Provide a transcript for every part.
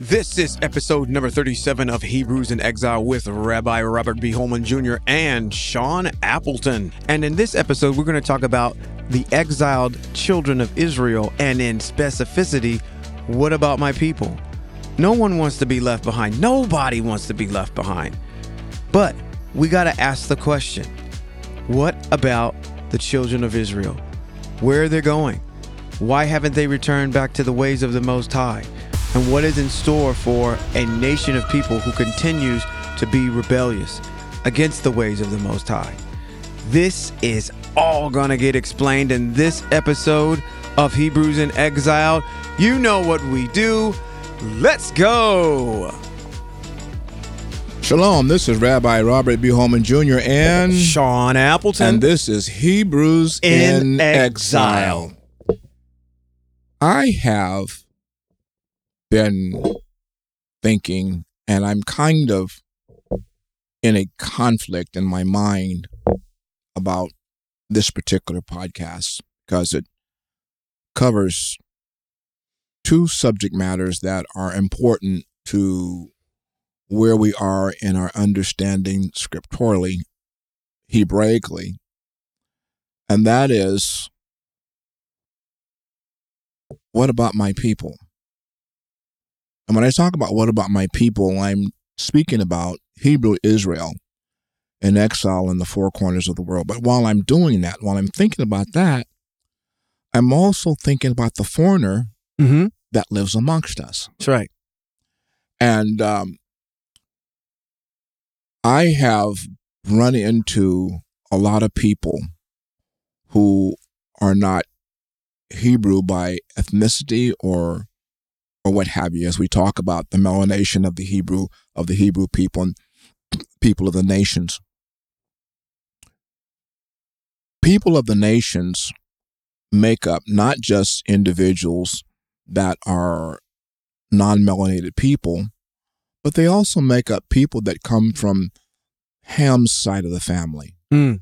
This is episode number 37 of Hebrews in Exile with Rabbi Robert B. Holman Jr. and Sean Appleton. And in this episode, we're going to talk about the exiled children of Israel and in specificity, what about my people? No one wants to be left behind. Nobody wants to be left behind. But we got to ask the question what about the children of Israel? Where are they going? Why haven't they returned back to the ways of the Most High? And what is in store for a nation of people who continues to be rebellious against the ways of the Most High. This is all going to get explained in this episode of Hebrews in Exile. You know what we do. Let's go. Shalom, this is Rabbi Robert B. Holman Jr. and Sean Appleton. And this is Hebrews in, in exile. exile. I have been thinking, and I'm kind of in a conflict in my mind about this particular podcast because it covers two subject matters that are important to where we are in our understanding scripturally, Hebraically, and that is what about my people? And when I talk about what about my people, I'm speaking about Hebrew Israel in exile in the four corners of the world. But while I'm doing that, while I'm thinking about that, I'm also thinking about the foreigner mm-hmm. that lives amongst us. That's right. And um, I have run into a lot of people who are not Hebrew by ethnicity or or what have you, as we talk about the melanation of the Hebrew of the Hebrew people and people of the nations. People of the nations make up not just individuals that are non-melanated people, but they also make up people that come from Ham's side of the family. Mm.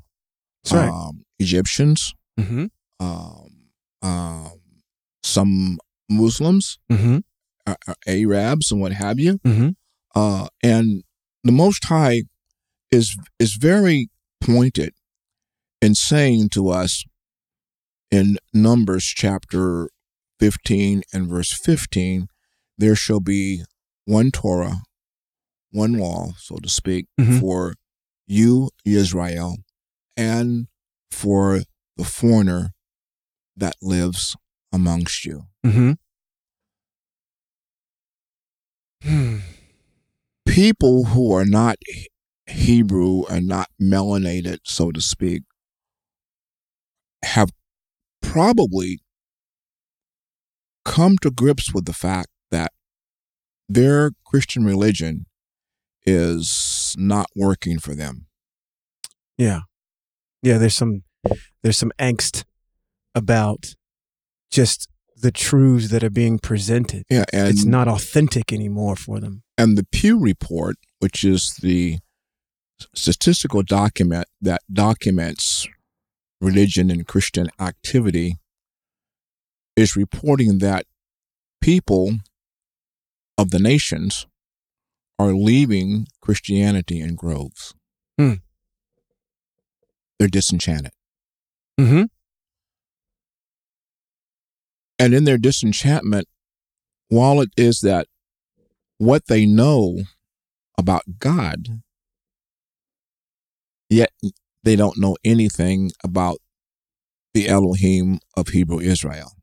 That's right. Um, Egyptians, mm-hmm. um, um, some Muslims, mm-hmm. Arabs and what have you. Mm-hmm. Uh, and the Most High is is very pointed in saying to us in Numbers chapter 15 and verse 15, there shall be one Torah, one law, so to speak, mm-hmm. for you, Israel, and for the foreigner that lives amongst you. Mm-hmm. People who are not Hebrew and not melanated, so to speak, have probably come to grips with the fact that their Christian religion is not working for them. Yeah. Yeah, there's some there's some angst about just the truths that are being presented. Yeah, and it's not authentic anymore for them. And the Pew Report, which is the statistical document that documents religion and Christian activity, is reporting that people of the nations are leaving Christianity in groves. Hmm. They're disenchanted. Mm-hmm. And in their disenchantment, while it is that what they know about God, yet they don't know anything about the Elohim of Hebrew Israel.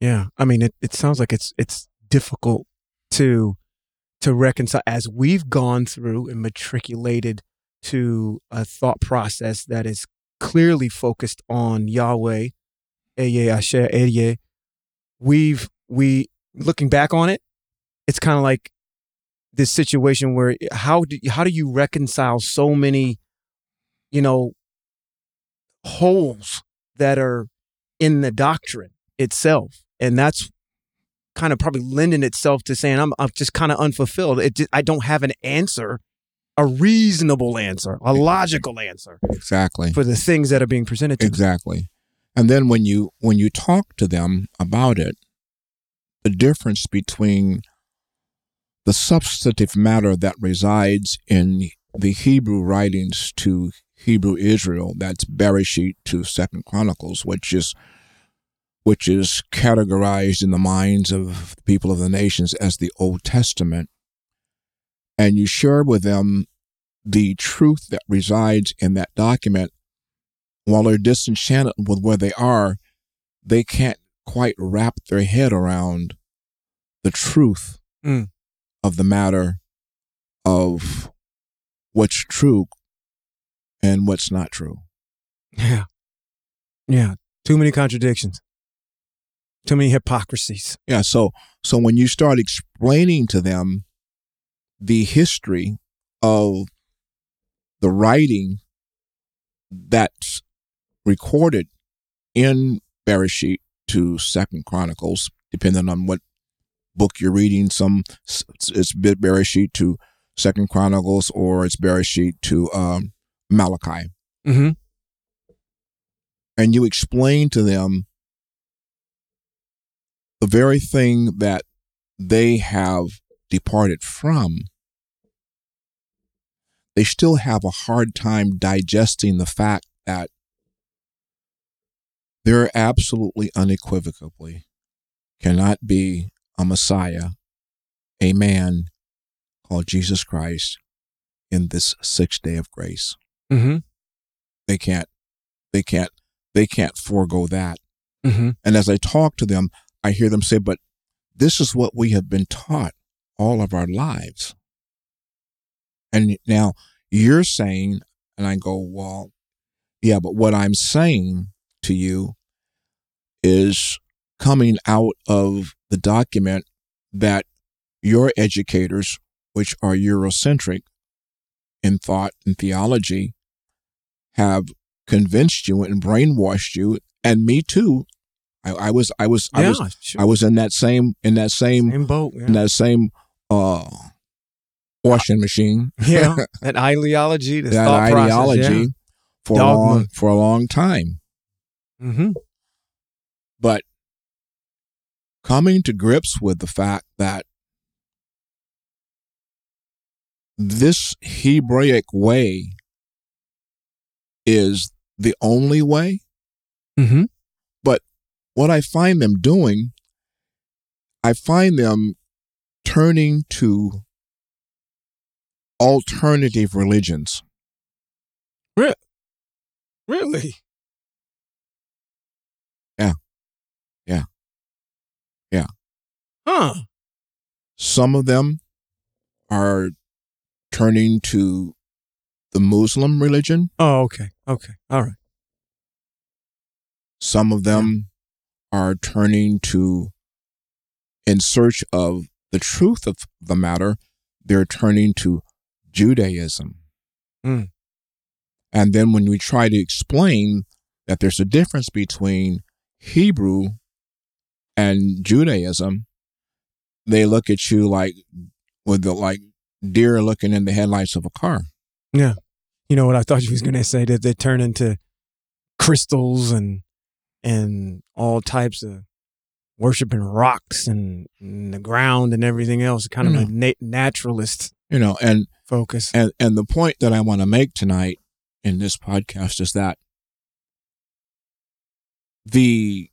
Yeah. I mean it, it sounds like it's it's difficult to to reconcile as we've gone through and matriculated to a thought process that is clearly focused on Yahweh, Ehyeh Asher Ehyeh, we've we looking back on it, it's kind of like this situation where how do how do you reconcile so many, you know, holes that are in the doctrine itself, and that's kind of probably lending itself to saying I'm I'm just kind of unfulfilled. It just, I don't have an answer, a reasonable answer, a logical answer, exactly for the things that are being presented. to Exactly. And then when you when you talk to them about it, the difference between the substantive matter that resides in the Hebrew writings to Hebrew Israel, that's Bereshit to Second Chronicles, which is which is categorized in the minds of the people of the nations as the Old Testament. And you share with them the truth that resides in that document. While they're disenchanted with where they are, they can't quite wrap their head around the truth Mm. of the matter of what's true and what's not true. Yeah. Yeah. Too many contradictions. Too many hypocrisies. Yeah, so so when you start explaining to them the history of the writing that's recorded in Bereshit to Second Chronicles, depending on what book you're reading, some it's bit Bereshit to Second Chronicles or it's Bereshit to um, Malachi, Mm-hmm. and you explain to them the very thing that they have departed from, they still have a hard time digesting the fact that there absolutely unequivocally cannot be a Messiah, a man called Jesus Christ in this sixth day of grace. Mm-hmm. They can't, they can't, they can't forego that. Mm-hmm. And as I talk to them, I hear them say, but this is what we have been taught all of our lives. And now you're saying, and I go, well, yeah, but what I'm saying to you is coming out of the document that your educators, which are Eurocentric in thought and theology, have convinced you and brainwashed you, and me too. I, I was, I was, I was, sure. I was in that same, in that same, Same boat. in that same uh, washing machine. yeah. That ideology, that ideology process. for a long for a long time. Mm-hmm. But coming to grips with the fact that this Hebraic way is the only way, Mm-hmm. But what I find them doing, I find them turning to alternative religions. Really? Yeah. Yeah. Yeah. Huh. Some of them are turning to the Muslim religion. Oh, okay. Okay. All right. Some of them are turning to, in search of the truth of the matter, they're turning to Judaism. Mm. And then when we try to explain that there's a difference between Hebrew and Judaism, they look at you like with the like deer looking in the headlights of a car. Yeah. You know what I thought you was going to say that they turn into crystals and and all types of worshiping rocks and, and the ground and everything else, kind of a mm. na- naturalist You know, and focus. And and the point that I want to make tonight in this podcast is that the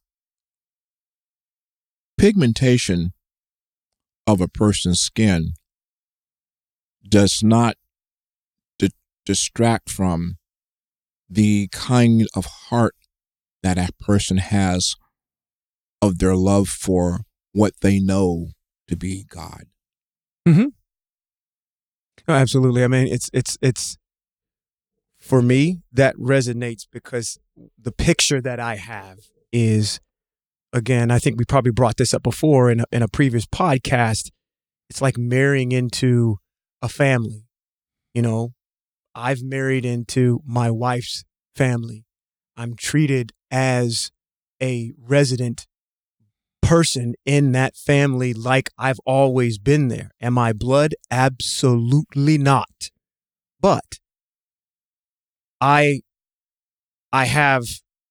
pigmentation of a person's skin does not di- distract from the kind of heart that a person has of their love for what they know to be God. Oh, absolutely. I mean, it's it's it's for me that resonates because the picture that I have is again, I think we probably brought this up before in a, in a previous podcast. It's like marrying into a family. You know, I've married into my wife's family. I'm treated as a resident person in that family like I've always been there. Am I blood? Absolutely not. But I I have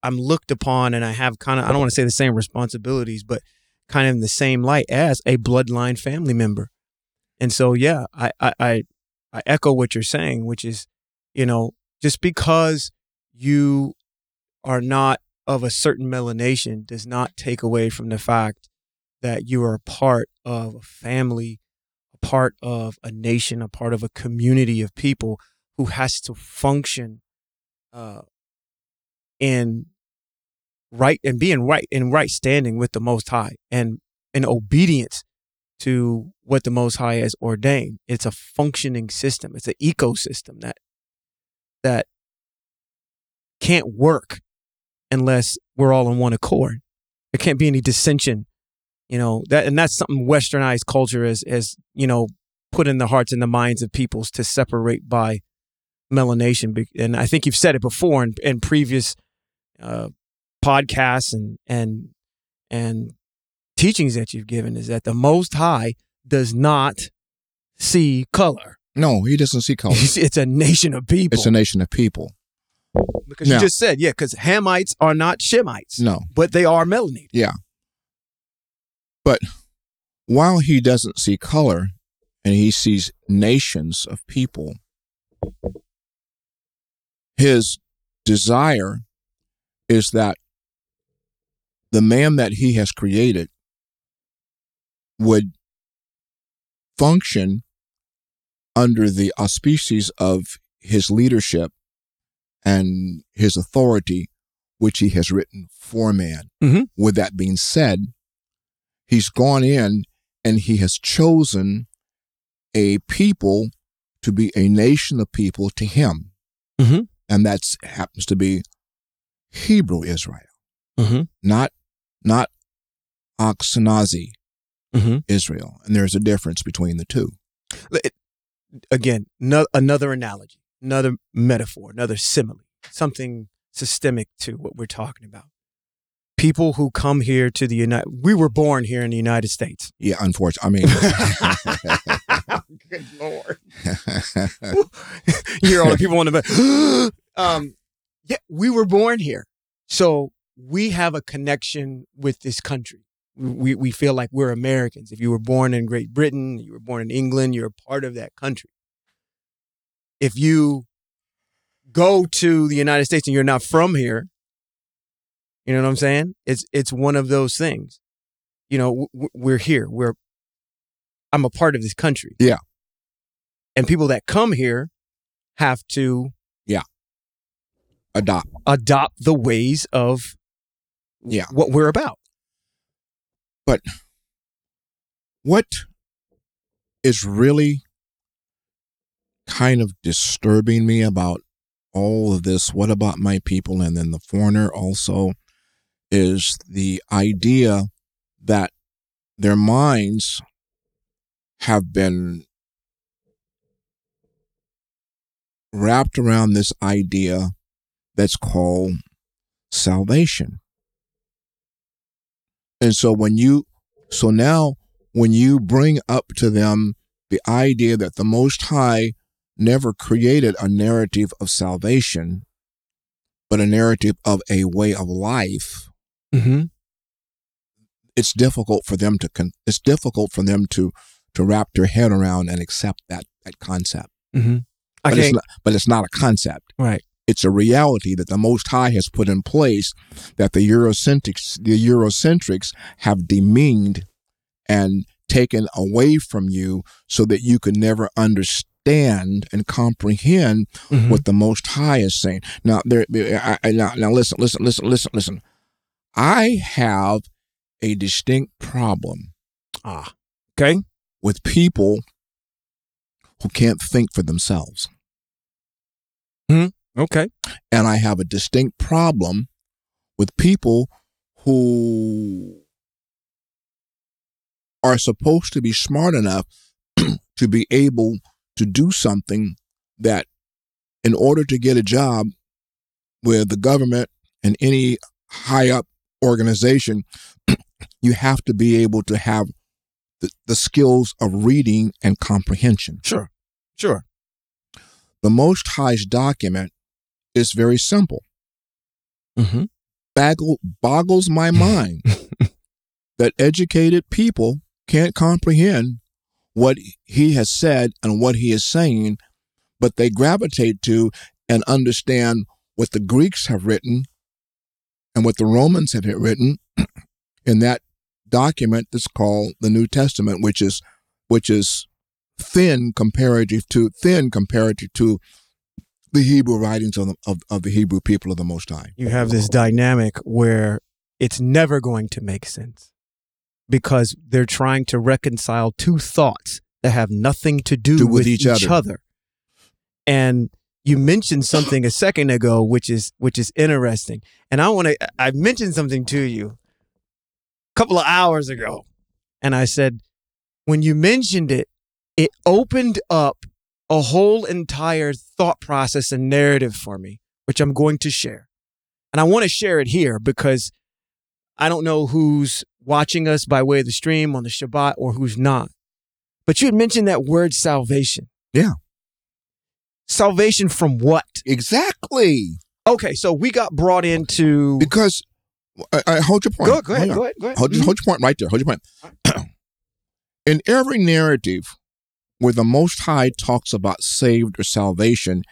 I'm looked upon and I have kind of I don't want to say the same responsibilities, but kind of in the same light as a bloodline family member. And so, yeah, I, I, I, I echo what you're saying, which is, you know, just because you are not of a certain melanation does not take away from the fact that you are a part of a family, a part of a nation, a part of a community of people who has to function uh, in right and being right in right standing with the Most High and in obedience to what the Most High has ordained. It's a functioning system. It's an ecosystem that that can't work unless we're all in one accord. There can't be any dissension, you know. That and that's something Westernized culture has has you know put in the hearts and the minds of peoples to separate by melanation. And I think you've said it before in, in previous uh, podcasts and and and teachings that you've given is that the Most High does not see color. No, he doesn't see color. It's a nation of people. It's a nation of people. Because now, you just said, yeah, because Hamites are not Shemites. No. But they are melanated. Yeah. But while he doesn't see color and he sees nations of people, his desire is that the man that he has created would function under the auspices of his leadership and his authority, which he has written for man. Mm-hmm. With that being said, he's gone in and he has chosen a people to be a nation of people to him. Mm-hmm. And that happens to be Hebrew Israel, mm-hmm. not not Ashkenazi mm-hmm. Israel. And there's a difference between the two. Again, no, another analogy, another metaphor, another simile, something systemic to what we're talking about. People who come here to the United, we were born here in the United States. Yeah, unfortunately, I mean, good lord, you hear all the people on the um, yeah, we were born here, so we have a connection with this country. We, we feel like we're Americans. If you were born in Great Britain, you were born in England, you're a part of that country. If you go to the United States and you're not from here, you know what I'm saying? It's it's one of those things. You know, we're here. We're I'm a part of this country. Yeah. And people that come here have to yeah adopt adopt the ways of yeah what we're about but what is really kind of disturbing me about all of this what about my people and then the foreigner also is the idea that their minds have been wrapped around this idea that's called salvation. And so when you, so now when you bring up to them the idea that the Most High never created a narrative of salvation, but a narrative of a way of life, mm-hmm. it's difficult for them to con- it's difficult for them to to wrap their head around and accept that that concept. Mm-hmm. But, it's not, but it's not a concept. Right. It's a reality that the Most High has put in place that the Eurocentrics, the Eurocentrics have demeaned and taken away from you so that you can never understand and comprehend mm-hmm. what the Most High is saying. Now, there, I, I, now, now listen, listen, listen, listen, listen. I have a distinct problem. Ah, okay. With people who can't think for themselves. Hmm. Okay. And I have a distinct problem with people who are supposed to be smart enough to be able to do something that, in order to get a job with the government and any high up organization, you have to be able to have the, the skills of reading and comprehension. Sure. Sure. The Most High's document is very simple. Mm-hmm. Baggle, boggles my mind that educated people can't comprehend what he has said and what he is saying, but they gravitate to and understand what the Greeks have written and what the Romans have written in that document that's called the New Testament, which is which is thin comparative to thin comparative to the Hebrew writings of the, of, of the Hebrew people of the Most High. You have this dynamic where it's never going to make sense because they're trying to reconcile two thoughts that have nothing to do, Do with, with each each, other. other. And you mentioned something a second ago, which is which is interesting. And I want to I mentioned something to you a couple of hours ago. And I said, when you mentioned it, it opened up a whole entire thought process and narrative for me, which I'm going to share. And I want to share it here because I don't know who's watching us by way of the stream on the Shabbat or who's not. But you had mentioned that word salvation. Yeah. Salvation from what? Exactly. Okay, so we got brought into. Because I, I hold your point. Go, go ahead, go ahead, go ahead. Hold, just hold your point right there. Hold your point. Mm-hmm. In every narrative where the Most High talks about saved or salvation,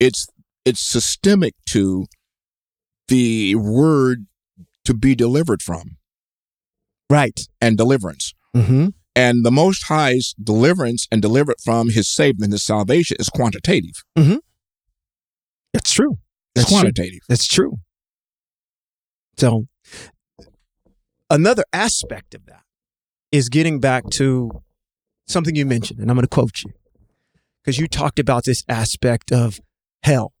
it's it's systemic to the word to be delivered from Right. and deliverance. Mm-hmm. And the Most High's deliverance and delivered from His saved and His salvation is quantitative. That's true. It's That's true. quantitative. That's true. So, another aspect of that is getting back to something you mentioned, and I'm going to quote you because you talked about this aspect of hell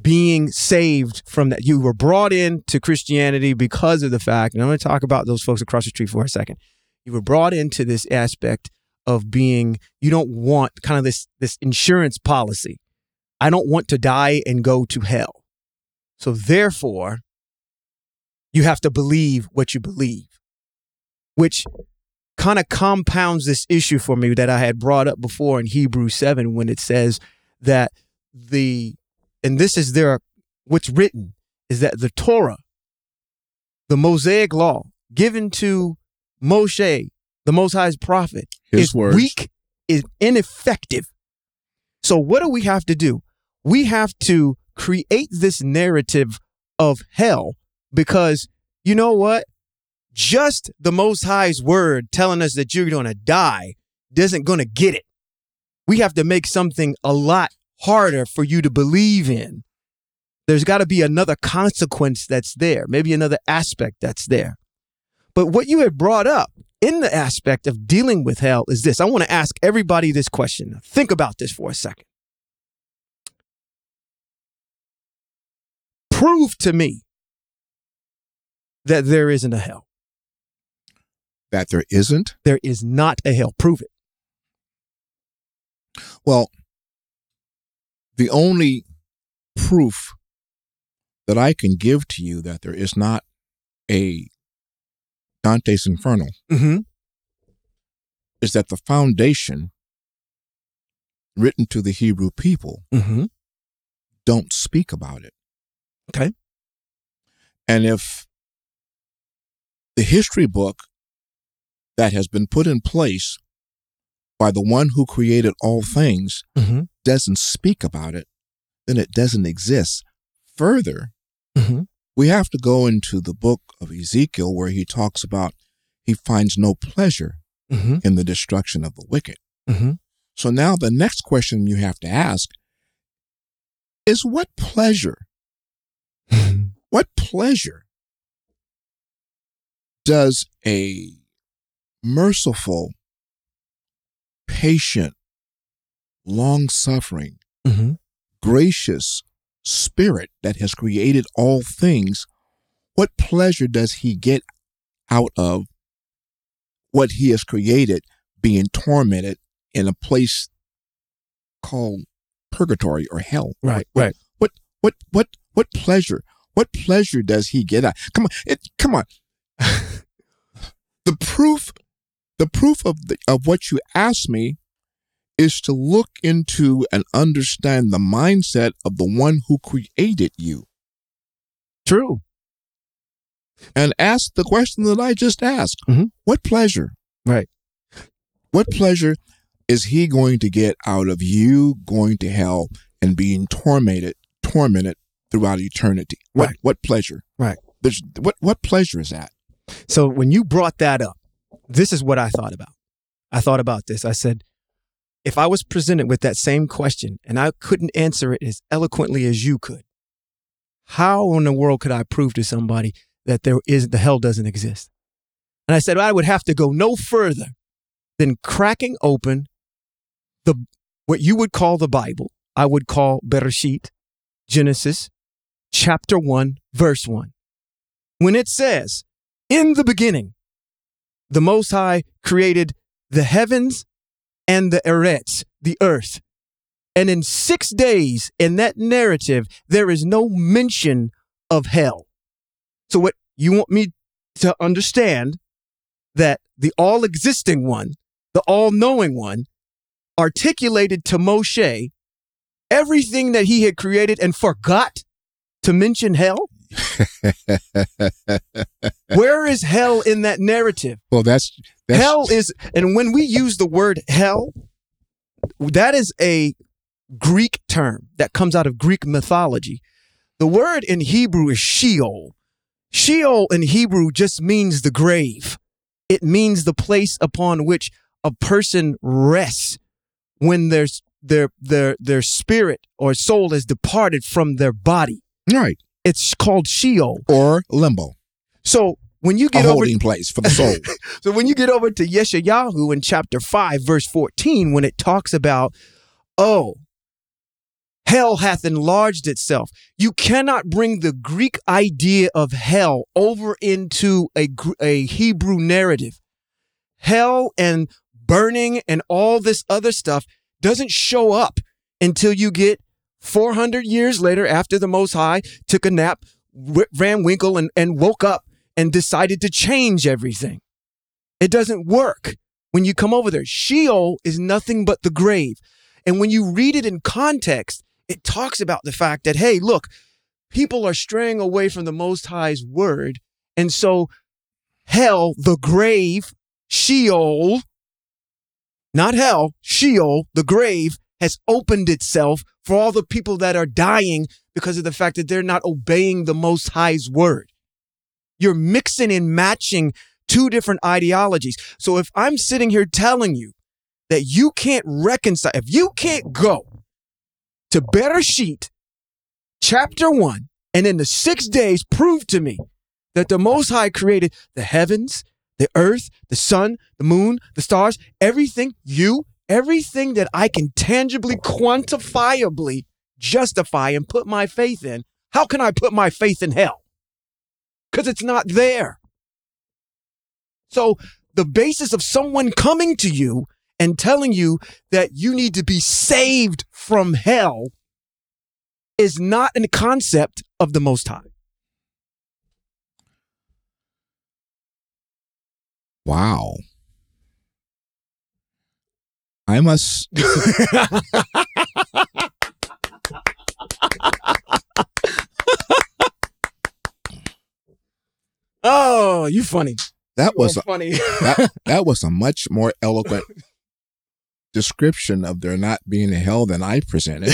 being saved from that. You were brought into Christianity because of the fact, and I'm going to talk about those folks across the street for a second. You were brought into this aspect of being, you don't want kind of this, this insurance policy. I don't want to die and go to hell. So therefore, you have to believe what you believe, which kind of compounds this issue for me that I had brought up before in Hebrews 7 when it says that the, and this is their, what's written is that the Torah, the Mosaic law given to Moshe, the Most High's prophet, His is words. weak, is ineffective. So what do we have to do? We have to create this narrative of hell because you know what? Just the Most High's word telling us that you're going to die isn't going to get it. We have to make something a lot harder for you to believe in. There's got to be another consequence that's there, maybe another aspect that's there. But what you had brought up in the aspect of dealing with hell is this. I want to ask everybody this question. Think about this for a second. Prove to me that there isn't a hell. That there isn't. There is not a hell. Prove it. Well, the only proof that I can give to you that there is not a Dante's Inferno Mm-hmm. is that the foundation written to the Hebrew people Mm-hmm. don't speak about it. Okay. And if the history book that has been put in place by the one who created all things Mm-hmm. doesn't speak about it, then it doesn't exist. Further, Mm-hmm. we have to go into the book of Ezekiel where he talks about he finds no pleasure Mm-hmm. in the destruction of the wicked. Mm-hmm. So now the next question you have to ask is what pleasure, what pleasure does a merciful, patient, long suffering, Mm-hmm. gracious spirit that has created all things, what pleasure does he get out of what he has created being tormented in a place called purgatory or hell? Right. What, Right. What what what what pleasure? What pleasure does he get out? Come on, it come on. the proof the proof of the, of what you asked me is to look into and understand the mindset of the one who created you True. and ask the question that I just asked. Mhm. What pleasure? Right. What pleasure is he going to get out of you going to hell and being tormented, tormented throughout eternity? What Right. what pleasure? Right. There's what what pleasure is that? So when you brought that up, this is what I thought about. I thought about this. I said, if I was presented with that same question and I couldn't answer it as eloquently as you could, how in the world could I prove to somebody that there is the hell doesn't exist? And I said I would have to go no further than cracking open the what you would call the Bible. I would call Bereshit, Genesis, chapter 1, verse 1. When it says, in the beginning, the Most High created the heavens and the eretz, the earth. And in six days in that narrative, there is no mention of hell. So, what you want me to understand that the all existing one, the all knowing one, articulated to Moshe everything that he had created and forgot to mention hell? Where is hell in that narrative? Well, that's, that's hell is, and when we use the word hell, that is a Greek term that comes out of Greek mythology. The word in Hebrew is Sheol. Sheol in Hebrew just means the grave. It means the place upon which a person rests when their their their their spirit or soul has departed from their body. right It's called Sheol. or limbo, So when you a get over holding place for the soul. So when you get over to Yeshayahu in chapter 5, verse 14, when it talks about, oh, hell hath enlarged itself, you cannot bring the Greek idea of hell over into a, a Hebrew narrative. Hell and burning and all this other stuff doesn't show up until you get 400 years later after the Most High took a nap, Van Winkle, and, and woke up and decided to change everything. It doesn't work when you come over there. Sheol is nothing but the grave. And when you read it in context, it talks about the fact that, hey, look, people are straying away from the Most High's word. And so, hell, the grave, Sheol, not hell, Sheol, the grave, has opened itself for all the people that are dying because of the fact that they're not obeying the Most High's word. You're mixing and matching two different ideologies. So if I'm sitting here telling you that you can't reconcile, if you can't go to Bereshit, chapter one, and in the six days prove to me that the Most High created the heavens, the earth, the sun, the moon, the stars, everything, you, everything that I can tangibly, quantifiably justify and put my faith in, how can I put my faith in hell? Because it's not there. So the basis of someone coming to you and telling you that you need to be saved from hell is not a concept of the Most High. Wow. I must oh, you funny. that was You a, are funny. that, that was a much more eloquent description of there not being a hell than I presented.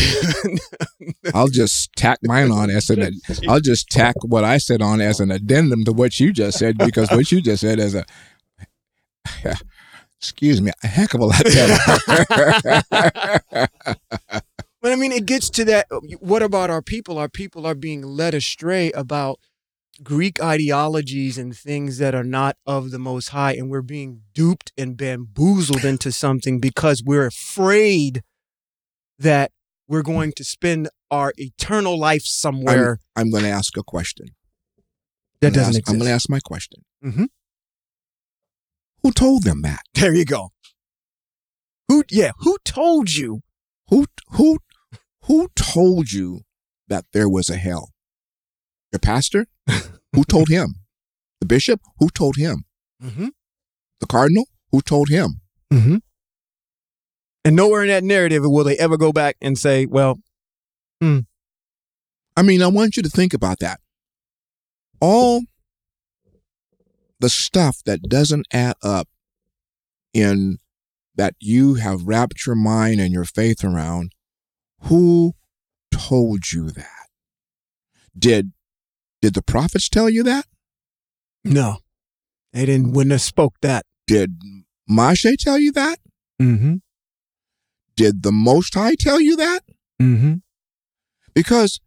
I'll just tack mine on as an I'll just tack what I said on as an addendum to what you just said because what you just said is a excuse me a heck of a lot better. But I mean, it gets to that. What about our people? Our people are being led astray about Greek ideologies and things that are not of the Most High, and we're being duped and bamboozled into something because we're afraid that we're going to spend our eternal life somewhere I'm going to ask a question. that I'm doesn't ask- I'm going to ask my question. Mhm. Who told them that? There you go. Who? Yeah. Who told you? Who who who told you that there was a hell? Your pastor? who told him? The bishop? Who told him? Mm-hmm. The cardinal? Who told him? Mm-hmm. And nowhere in that narrative will they ever go back and say, "Well, I mean, I want you to think about that. All the stuff that doesn't add up in that you have wrapped your mind and your faith around, who told you that? Did did the prophets tell you that? No, they didn't. Wouldn't have spoke that. Did Moshe tell you that? Mm-hmm. Did the Most High tell you that? Mm-hmm. Because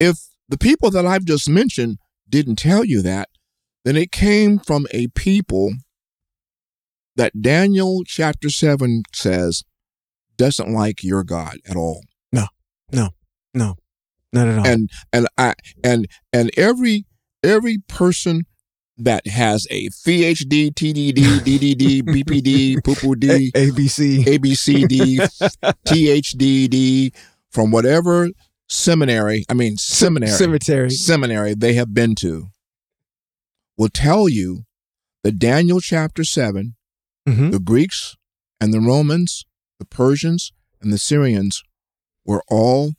if the people that I've just mentioned didn't tell you that, then it came from a people that Daniel chapter 7 says doesn't like your God at all. No, no, no, not at all. And and I and and every every person that has a PhD, TDD, DDD, BPD, poo D, ABC. ABCD, THDD, from whatever seminary, I mean seminary, Cemetery. seminary they have been to, will tell you that Daniel chapter 7, Mm-hmm. the Greeks and the Romans, the Persians and the Syrians were all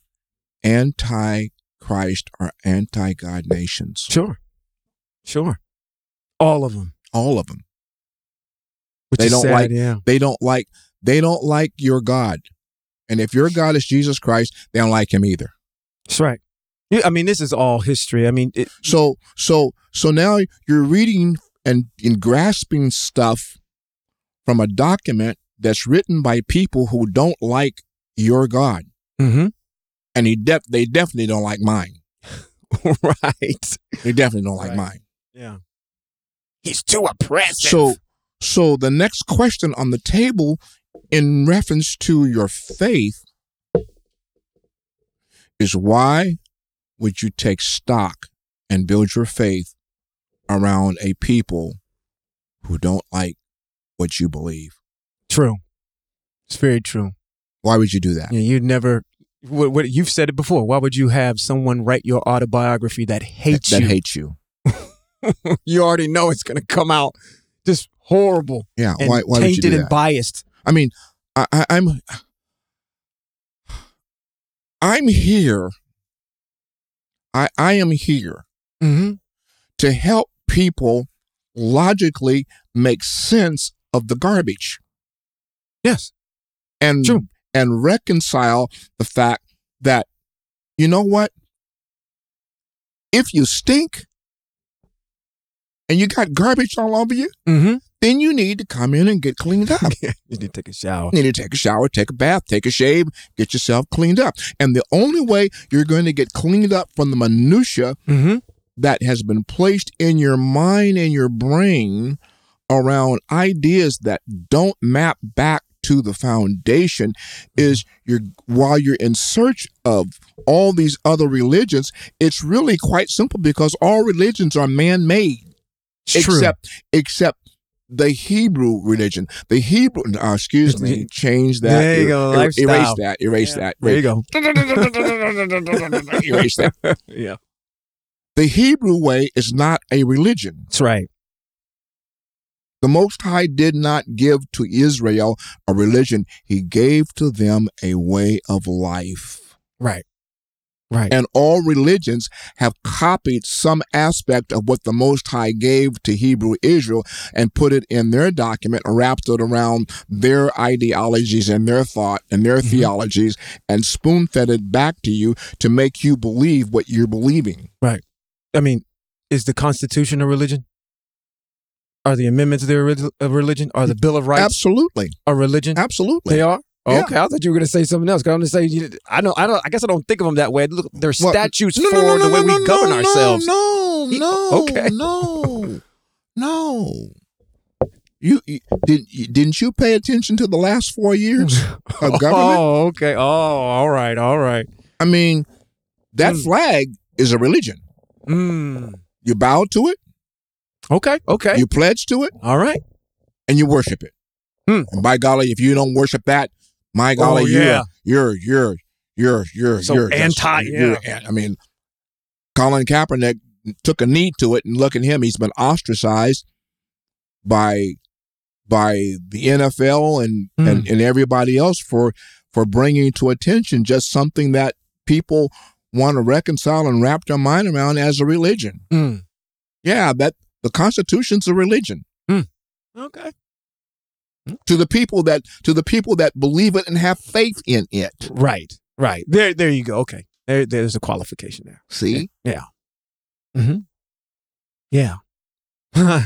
anti Christ or anti God nations. Sure. Sure. All of them. All of them. Which They is don't sad, like- Yeah. They don't like they don't like your God. And if your God is Jesus Christ, they don't like him either. That's right. Yeah, I mean, this is all history. I mean, it, So so so now you're reading and, and grasping stuff from a document that's written by people who don't like your God. mm-hmm. And he def- they definitely don't like mine. right. They definitely don't like Right. mine. Yeah. He's too oppressive. So so the next question on the table in reference to your faith is why would you take stock and build your faith around a people who don't like what you believe? true. It's very true. Why would you do that? Yeah, you'd never. What, what you've said it before. Why would you have someone write your autobiography that hates you? that you? hates you. you already know it's going to come out just horrible Yeah. why why would you tainted do and biased. I mean, I, I, I'm I'm here. I I am here Mm-hmm. to help people logically make sense of the garbage Yes. and True. and reconcile the fact that you know what if you stink and you got garbage all over you Mm-hmm. Then you need to come in and get cleaned up you need to take a shower. You need to take a shower, take a bath, take a shave, get yourself cleaned up. And the only way you're going to get cleaned up from the minutia Mm-hmm. that has been placed in your mind and your brain around ideas that don't map back to the foundation is you're while you're in search of all these other religions it's really quite simple because all religions are man-made It's true. except except the Hebrew religion. The Hebrew, uh, excuse me, change that. There you go, Er- erase that. Erase Yeah. that. There you go. erase that. yeah. The Hebrew way is not a religion. That's right. The Most High did not give to Israel a religion. He gave to them a way of life. Right. Right. And all religions have copied some aspect of what the Most High gave to Hebrew Israel and put it in their document, or wrapped it around their ideologies and their thought and their Mhm. theologies, and spoon fed it back to you to make you believe what you're believing. Right. I mean, is the Constitution a religion? Are the amendments there a religion? Are the Bill of Rights Absolutely. a religion? Absolutely. They are. Yeah. Okay, I thought you were going to say something else. Cause I'm going to say you- I know. I don't. I guess I don't think of them that way. Look, they're Well, statutes No, for no, the way we govern ourselves. No, no, okay. no, no. You, you did you, didn't you pay attention to the last four years of government? Oh, okay. Oh, all right, all right. I mean, that Mm. flag is a religion. Mm. You bow to it, Okay, okay. you pledge to it, all right. and you worship it. Hmm. And by golly, if you don't worship that, my golly, Oh, yeah. you're you're you're you're So you're just- anti, you're- yeah. I mean, Colin Kaepernick took a knee to it, and look at him; he's been ostracized by by the NFL and Hmm. and, and everybody else for for bringing to attention just something that people want to reconcile and wrap their mind around as a religion. Mm. Yeah, that the Constitution's a religion. Okay. To the people that to the people that believe it and have faith in it. Right. Right. There there you go. Okay. There there's a qualification there. See? Yeah. Mm-hmm. Yeah.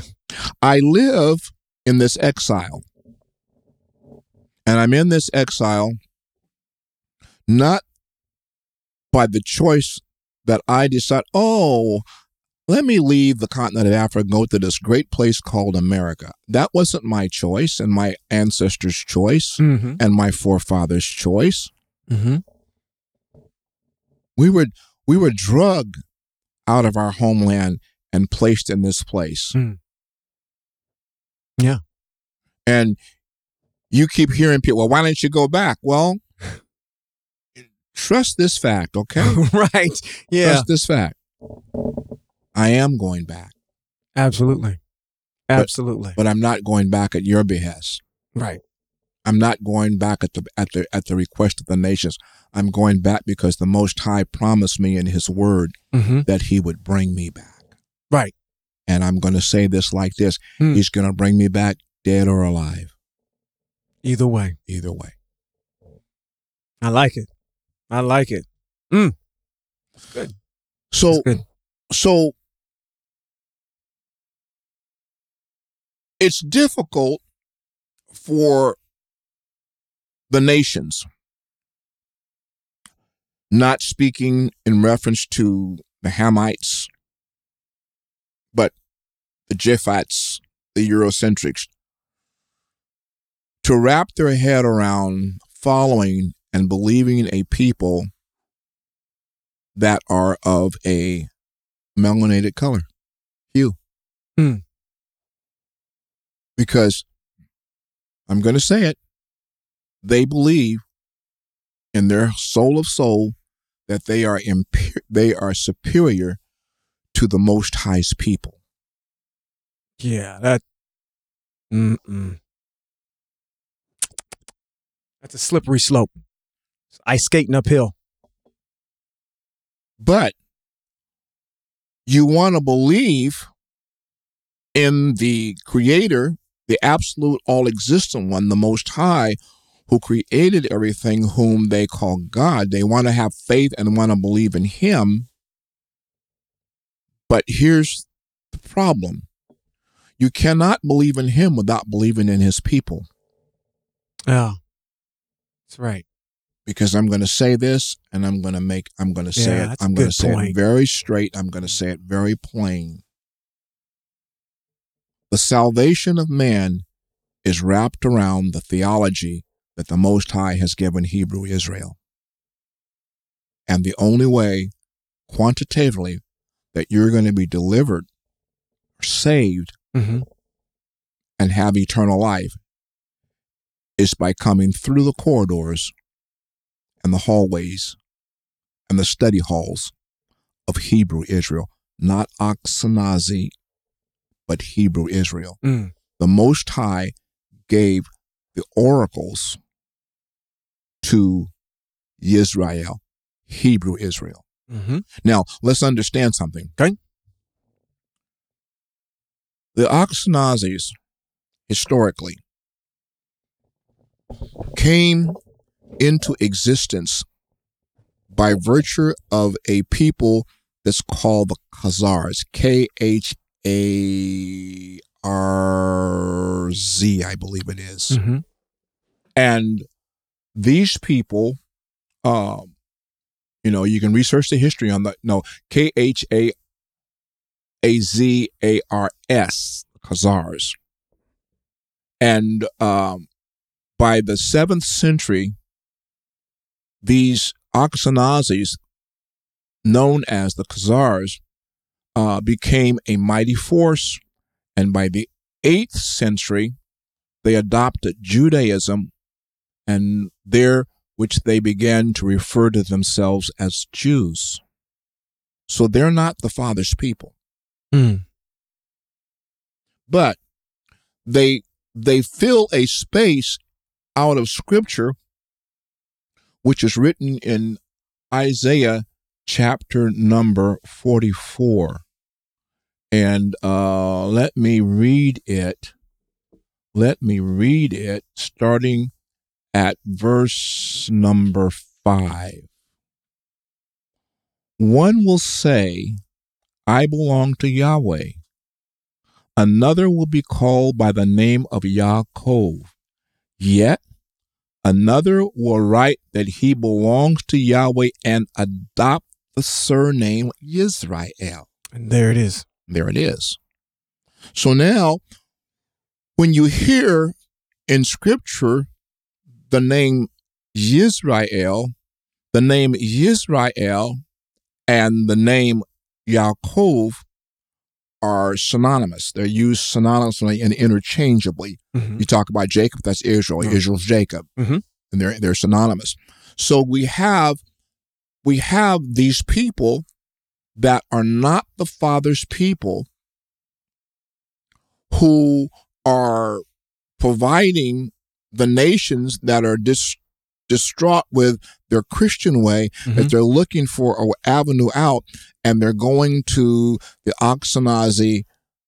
I live in this exile. And I'm in this exile not by the choice that I decide, oh, let me leave the continent of Africa and go to this great place called America. That wasn't my choice and my ancestors' choice mm-hmm. and my forefathers' choice. Mm-hmm. We were we were drugged out of our homeland and placed in this place. Mm. Yeah. And you keep hearing people, well, why don't you go back? Well, trust this fact, okay? right. Yeah. Trust this fact. I am going back. Absolutely. Absolutely. But I'm not going back at your behest. right. I'm not going back at the at the at the request of the nations. I'm going back because the Most High promised me in His Word Mm-hmm. that He would bring me back. Right. And I'm going to say this like this: Hmm. He's going to bring me back, dead or alive, Either way. either way. I like it. I like it. Mm. Good. So good. so it's difficult for the nations not speaking in reference to the Hamites, but the Japhats, the Eurocentrics, to wrap their head around following and believing in a people that are of a melanated color, hue. Because I'm going to say it, they believe in their soul of soul that they are imper- they are superior to the Most High's people. Yeah. That. Mm-mm. That's a slippery slope. It's ice skating uphill. But you want to believe in the Creator, the absolute, all existent one, the Most High, who created everything, whom they call God. They want to have faith and want to believe in Him. But here's the problem you cannot believe in Him without believing in His people. Yeah. That's right. because I'm going to say this and I'm going to make I'm going to say Yeah, it I'm going to say it very straight I'm going to say it very plain the salvation of man is wrapped around the theology that the most high has given Hebrew Israel and the only way quantitatively that you're going to be delivered saved Mm-hmm. and have eternal life is by coming through the corridors and the hallways and the study halls of Hebrew Israel, not Ashkenazi, but Hebrew Israel. Mm. The Most High gave the oracles to Israel, Hebrew Israel. Mm-hmm. Now, let's understand something. Okay. The Ashkenazis, historically, came into existence by virtue of a people that's called the Khazars. K H A R Z, I believe it is. Mm-hmm. And these people, um, you know, you can research the history on that. No, K H A A Z A R S, Khazars. And um, by the seventh century, these Ashkenazis, known as the Khazars, uh, became a mighty force. And by the eighth century, they adopted Judaism and there which they began to refer to themselves as Jews. So they're not the Father's people, Mm. but they they fill a space out of Scripture, which is written in Isaiah chapter number forty four, and uh, let me read it let me read it starting at verse number five. One will say, I belong to Yahweh. Another will be called by the name of Yaakov. Yet another will write that he belongs to Yahweh and adopt the surname Israel. And there it is. There it is. So now, when you hear in scripture the name Israel, the name Israel, and the name Yaakov are synonymous. They're used synonymously and interchangeably. Mhm. You talk about Jacob, that's Israel. Mhm. Israel's Jacob, Mhm. and they're they're synonymous. So we have we have these people that are not the Father's people who are providing the nations that are dis- distraught with their Christian way that Mhm. they're looking for an avenue out, and they're going to the Ashkenazi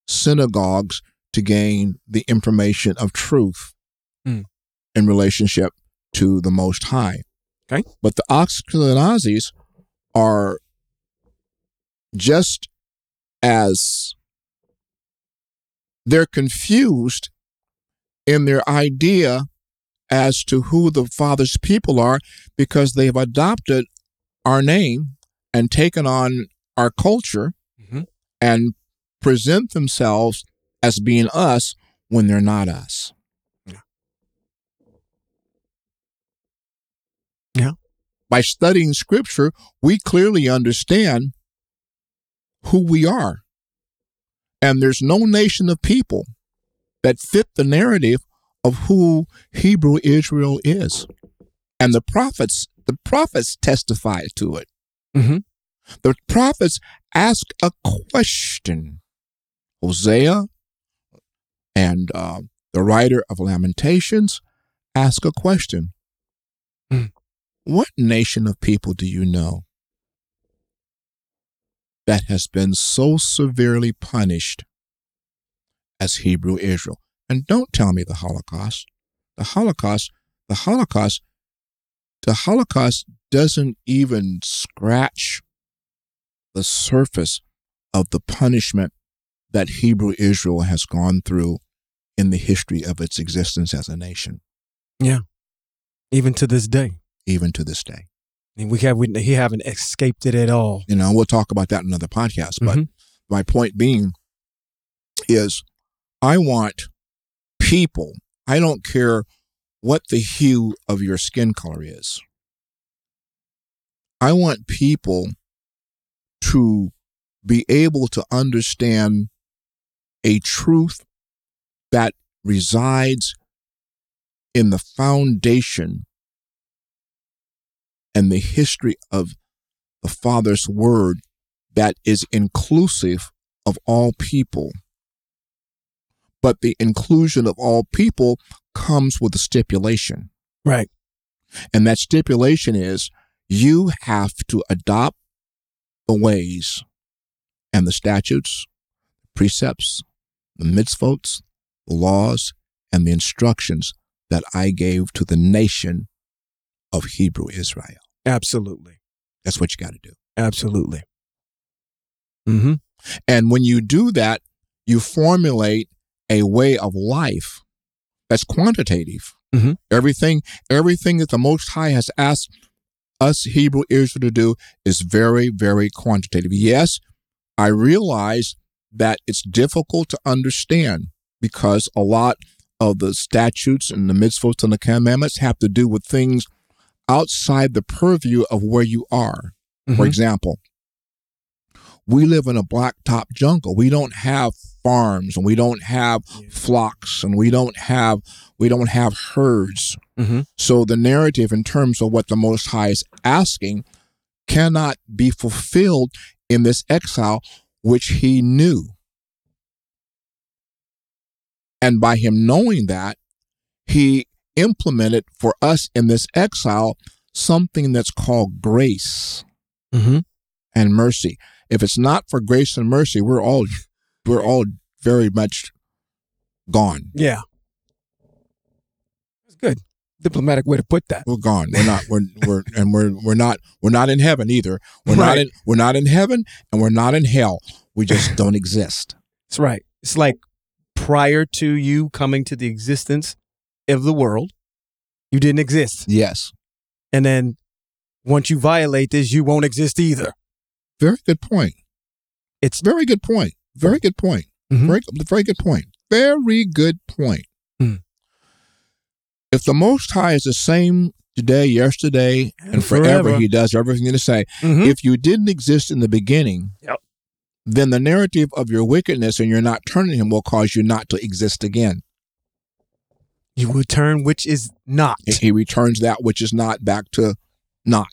synagogues to gain the information of truth Mm. in relationship to the Most High. Okay. But the Ashkenazis are just as they're confused in their idea as to who the Father's people are because they've adopted our name and taken on our culture Mhm. and present themselves as being us when they're not us. Yeah. Yeah. By studying scripture, we clearly understand who we are. And there's no nation of people that fit the narrative of who Hebrew Israel is. And the prophets, the prophets testify to it. Mhm. The prophets ask a question. Hosea and uh, the writer of Lamentations ask a question. Hmm. What nation of people do you know that has been so severely punished as Hebrew Israel? And don't tell me the Holocaust. The Holocaust, the Holocaust, the Holocaust doesn't even scratch the surface of the punishment that Hebrew Israel has gone through in the history of its existence as a nation, Yeah. Even to this day. even to this day. And we have we he haven't escaped it at all. You know, we'll talk about that in another podcast. But Mhm. my point being is I want people, I don't care what the hue of your skin color is. I want people to be able to understand a truth that resides in the foundation and the history of the Father's Word that is inclusive of all people. But the inclusion of all people comes with a stipulation. Right. And that stipulation is you have to adopt the ways and the statutes, precepts, the mitzvot, the laws, and the instructions that I gave to the nation of Hebrew Israel. Absolutely. That's what you got to do. Absolutely. Mm-hmm. And when you do that, you formulate a way of life that's quantitative. Mhm. Everything, everything that the Most High has asked us Hebrew Israel to do is very, very quantitative. Yes, I realize that it's difficult to understand because a lot of the statutes and the mitzvot and the commandments have to do with things outside the purview of where you are. For Mhm. example, we live in a blacktop jungle. We don't have farms and we don't have Yeah. flocks and we don't have we don't have herds. Mm-hmm. So the narrative in terms of what the Most High is asking cannot be fulfilled in this exile, which he knew. And by him knowing that, he implemented for us in this exile something that's called grace Mm-hmm. and mercy. If it's not for grace and mercy, we're all we're all very much gone. Yeah. that's Good diplomatic way to put that. We're gone. We're not. We're we're and we're we're not. We're not in heaven either. We're not in. We're not in heaven, and we're not in hell. We just don't exist. That's right. It's like prior to you coming to the existence of the world, you didn't exist. Yes. And then once you violate this, you won't exist either. Very good point. It's Very good point. Very good point. Mhm. Very very good point. Very good point. Hmm. If the Most High is the same today, yesterday, and, And forever, forever. He does everything to say. Mhm. If you didn't exist in the beginning, Yep. then the narrative of your wickedness and you're not turning Him will cause you not to exist again. You return which is not He- returns that which is not back to not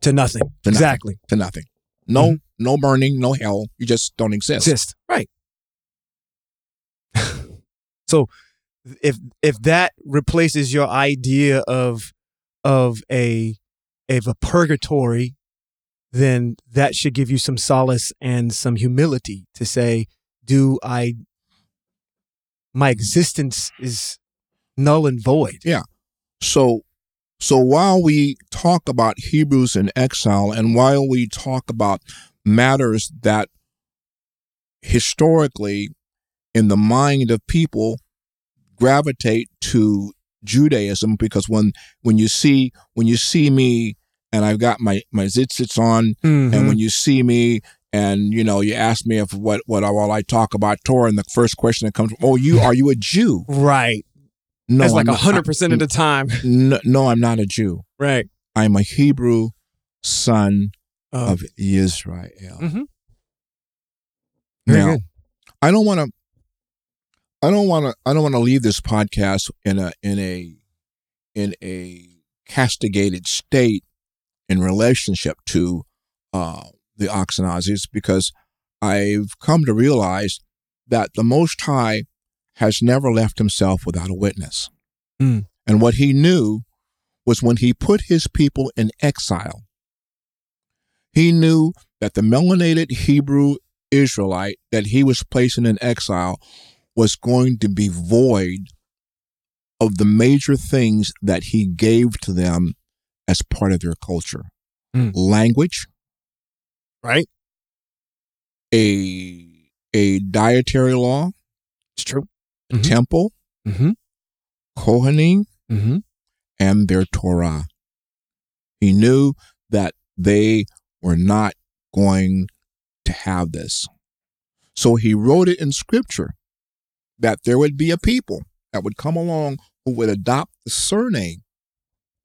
to nothing. To nothing. exactly. to nothing. No, mm-hmm. no burning, no hell. You just don't exist. Exist. Right. so if if that replaces your idea of of a of a purgatory, then that should give you some solace and some humility to say, do I my existence is null and void. Yeah. So, so while we talk about Hebrews in exile, and while we talk about matters that historically, in the mind of people, gravitate to Judaism, because when when you see when you see me and I've got my my tzitzits on, Mm-hmm. and when you see me and you know you ask me if what what I, well I talk about Torah, and the first question that comes, oh you are you a Jew? right. No, That's like I'm hundred percent of the time. no, no, I'm not a Jew. Right. I'm a Hebrew son Uh, of Israel. Mhm. Very Now, good. I don't want to. I don't want to. I don't want to leave this podcast in a in a in a castigated state in relationship to uh, the Ashkenazis because I've come to realize that the Most High has never left himself without a witness. Mm. And what he knew was when he put his people in exile, he knew that the melanated Hebrew Israelite that he was placing in exile was going to be void of the major things that he gave to them as part of their culture Mm. language, Right. a, a dietary law, It's true. A Mhm. temple, Mm-hmm. Kohanim, Mm-hmm. and their Torah. He knew that they were not going to have this. So he wrote it in scripture that there would be a people that would come along who would adopt the surname.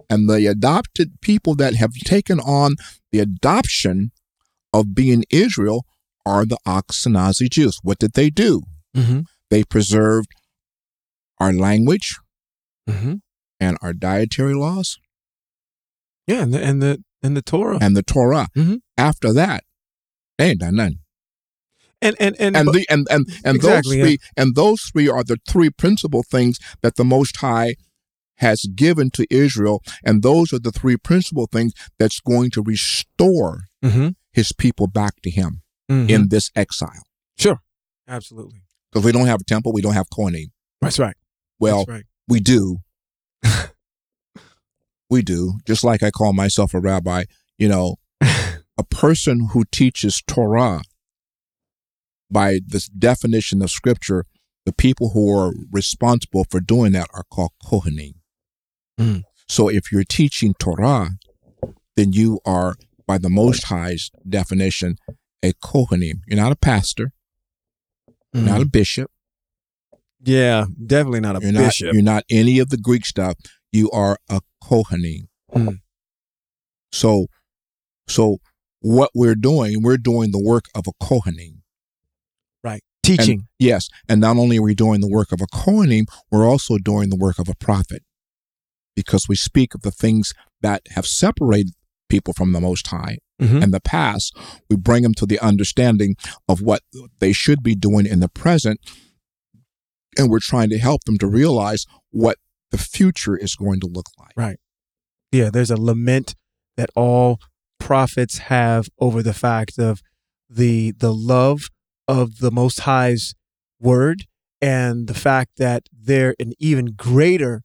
And the adopted people that have taken on the adoption of being Israel are the Ashkenazi Jews. What did they do? Mm-hmm. They preserved our language Mm-hmm. and our dietary laws Yeah, and the and the and the Torah. and the Torah. Mhm. After that, they ain't done nothing. And and and, And but- the and and and Exactly, those three and those three are the three principal things that the Most High has given to Israel, and those are the three principal things that's going to restore Mhm. His people back to Him Mhm. in this exile. sure, absolutely. Because we don't have a temple, we don't have Kohanim. That's right. Well, That's right. we do. we do. Just like I call myself a rabbi, you know, a person who teaches Torah by this definition of scripture, the people who are responsible for doing that are called Kohanim. Mm. So if you're teaching Torah, then you are, by the Most High's definition, a Kohanim. You're not a pastor, you're not a bishop, yeah, definitely not a you're not bishop. you're not any of the Greek stuff. You are a Kohanim. Mm. So, so what we're doing, we're doing the work of a Kohanim. right. Teaching. Yes, and not only are we doing the work of a Kohanim, we're also doing the work of a prophet, because we speak of the things that have separated people from the Most High Mhm. in the past. We bring them to the understanding of what they should be doing in the present, and we're trying to help them to realize what the future is going to look like. Right. Yeah, there's a lament that all prophets have over the fact of the the love of the Most High's word and the fact that they're an even greater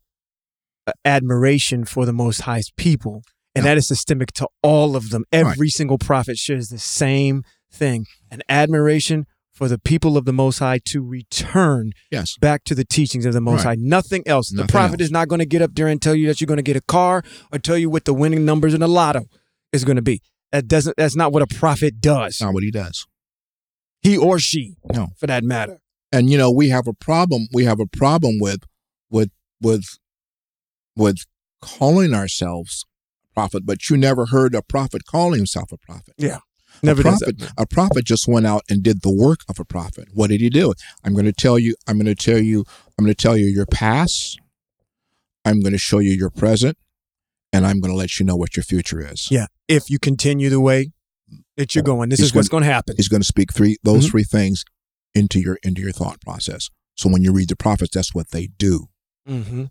uh, admiration for the Most High's people, and Yeah. that is systemic to all of them. Every single prophet shares the same thing: an admiration for the people of the Most High to return Yes. back to the teachings of the Most Right. High. Nothing else. Nothing the prophet else. is not going to get up there and tell you that you're going to get a car or tell you what the winning numbers in the lotto is going to be. That doesn't. That's not what a prophet does. Not what he does. He or she, No. for that matter. and you know we have a problem we have a problem with with with with calling ourselves prophet but you never heard a prophet calling himself a prophet Yeah. Never a prophet a prophet just went out and did the work of a prophet what did he do i'm going to tell you i'm going to tell you i'm going to tell you your past i'm going to show you your present and i'm going to let you know what your future is Yeah. If you continue the way that you're going, this He's is what's going to happen. he's going to speak three those Mhm. three things into your into your thought process so when you read the prophets that's what they do Mm-hmm.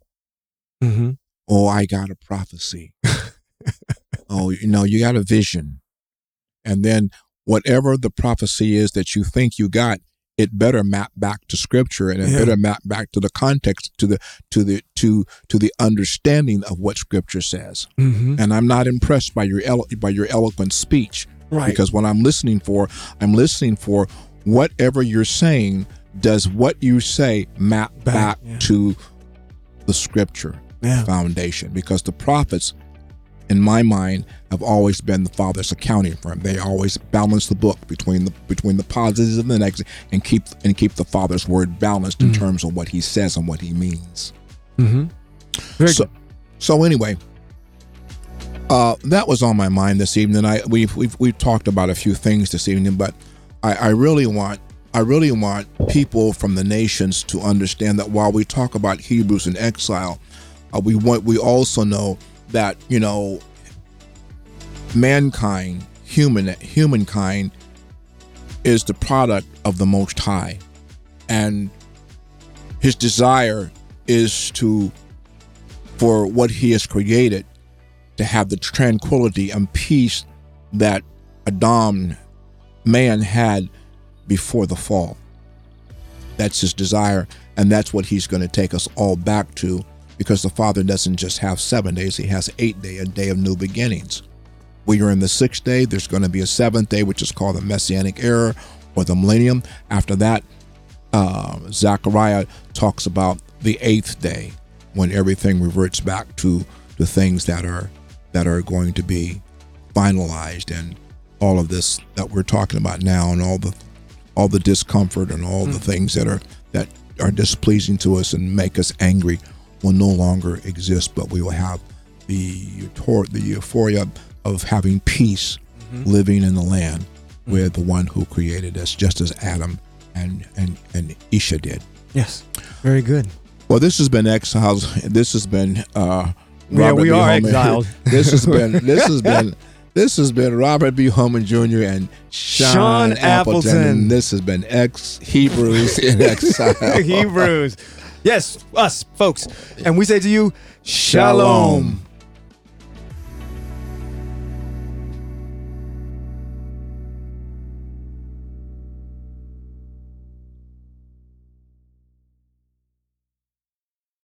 Mm-hmm. oh, I got a prophecy. oh, you know, you got a vision. And then whatever the prophecy is that you think you got, it better map back to scripture and it Yeah. better map back to the context, to the to the to to the understanding of what scripture says. Mm-hmm. And I'm not impressed by your elo- by your eloquent speech Right. because what I'm listening for, I'm listening for whatever you're saying. Does what you say map Back, back, yeah. to the scripture? yeah. foundation because the prophets in my mind have always been the father's accounting firm they always balance the book between the between the positives and the negatives and keep and keep the father's word balanced in Mhm. terms of what he says and what he means Mm-hmm. Very so, good. so anyway uh, that was on my mind this evening. I we've we've we've talked about a few things this evening, but I, I really want I really want people from the nations to understand that while we talk about Hebrews in exile, uh, we want we also know that you know mankind, human humankind, is the product of the Most High, and His desire is to for what He has created to have the tranquility and peace that Adam, man, had before the fall. That's his desire, and that's what he's going to take us all back to because the Father doesn't just have seven days, he has eight day, a day of new beginnings. We are in the sixth day, there's going to be a seventh day, which is called the Messianic era or the millennium. After that, uh, Zechariah talks about the eighth day when everything reverts back to the things that are that are going to be finalized and all of this that we're talking about now and all the all the discomfort and all the things that are that are displeasing to us and make us angry will no longer exist but we will have the the euphoria of having peace living in the land with the one who created us just as Adam and and and Isha did Yes. Very good. well, this has been Exiles. This has been uh, Yeah, Robert we B. are Holman. exiled. this has been this has been this has been Robert B. Holman Jr. and Sean, Sean Appleton. Appleton. And this has been Ex Hebrews in Exile. Hebrews. Yes, us folks. And we say to you, Shalom. Shalom.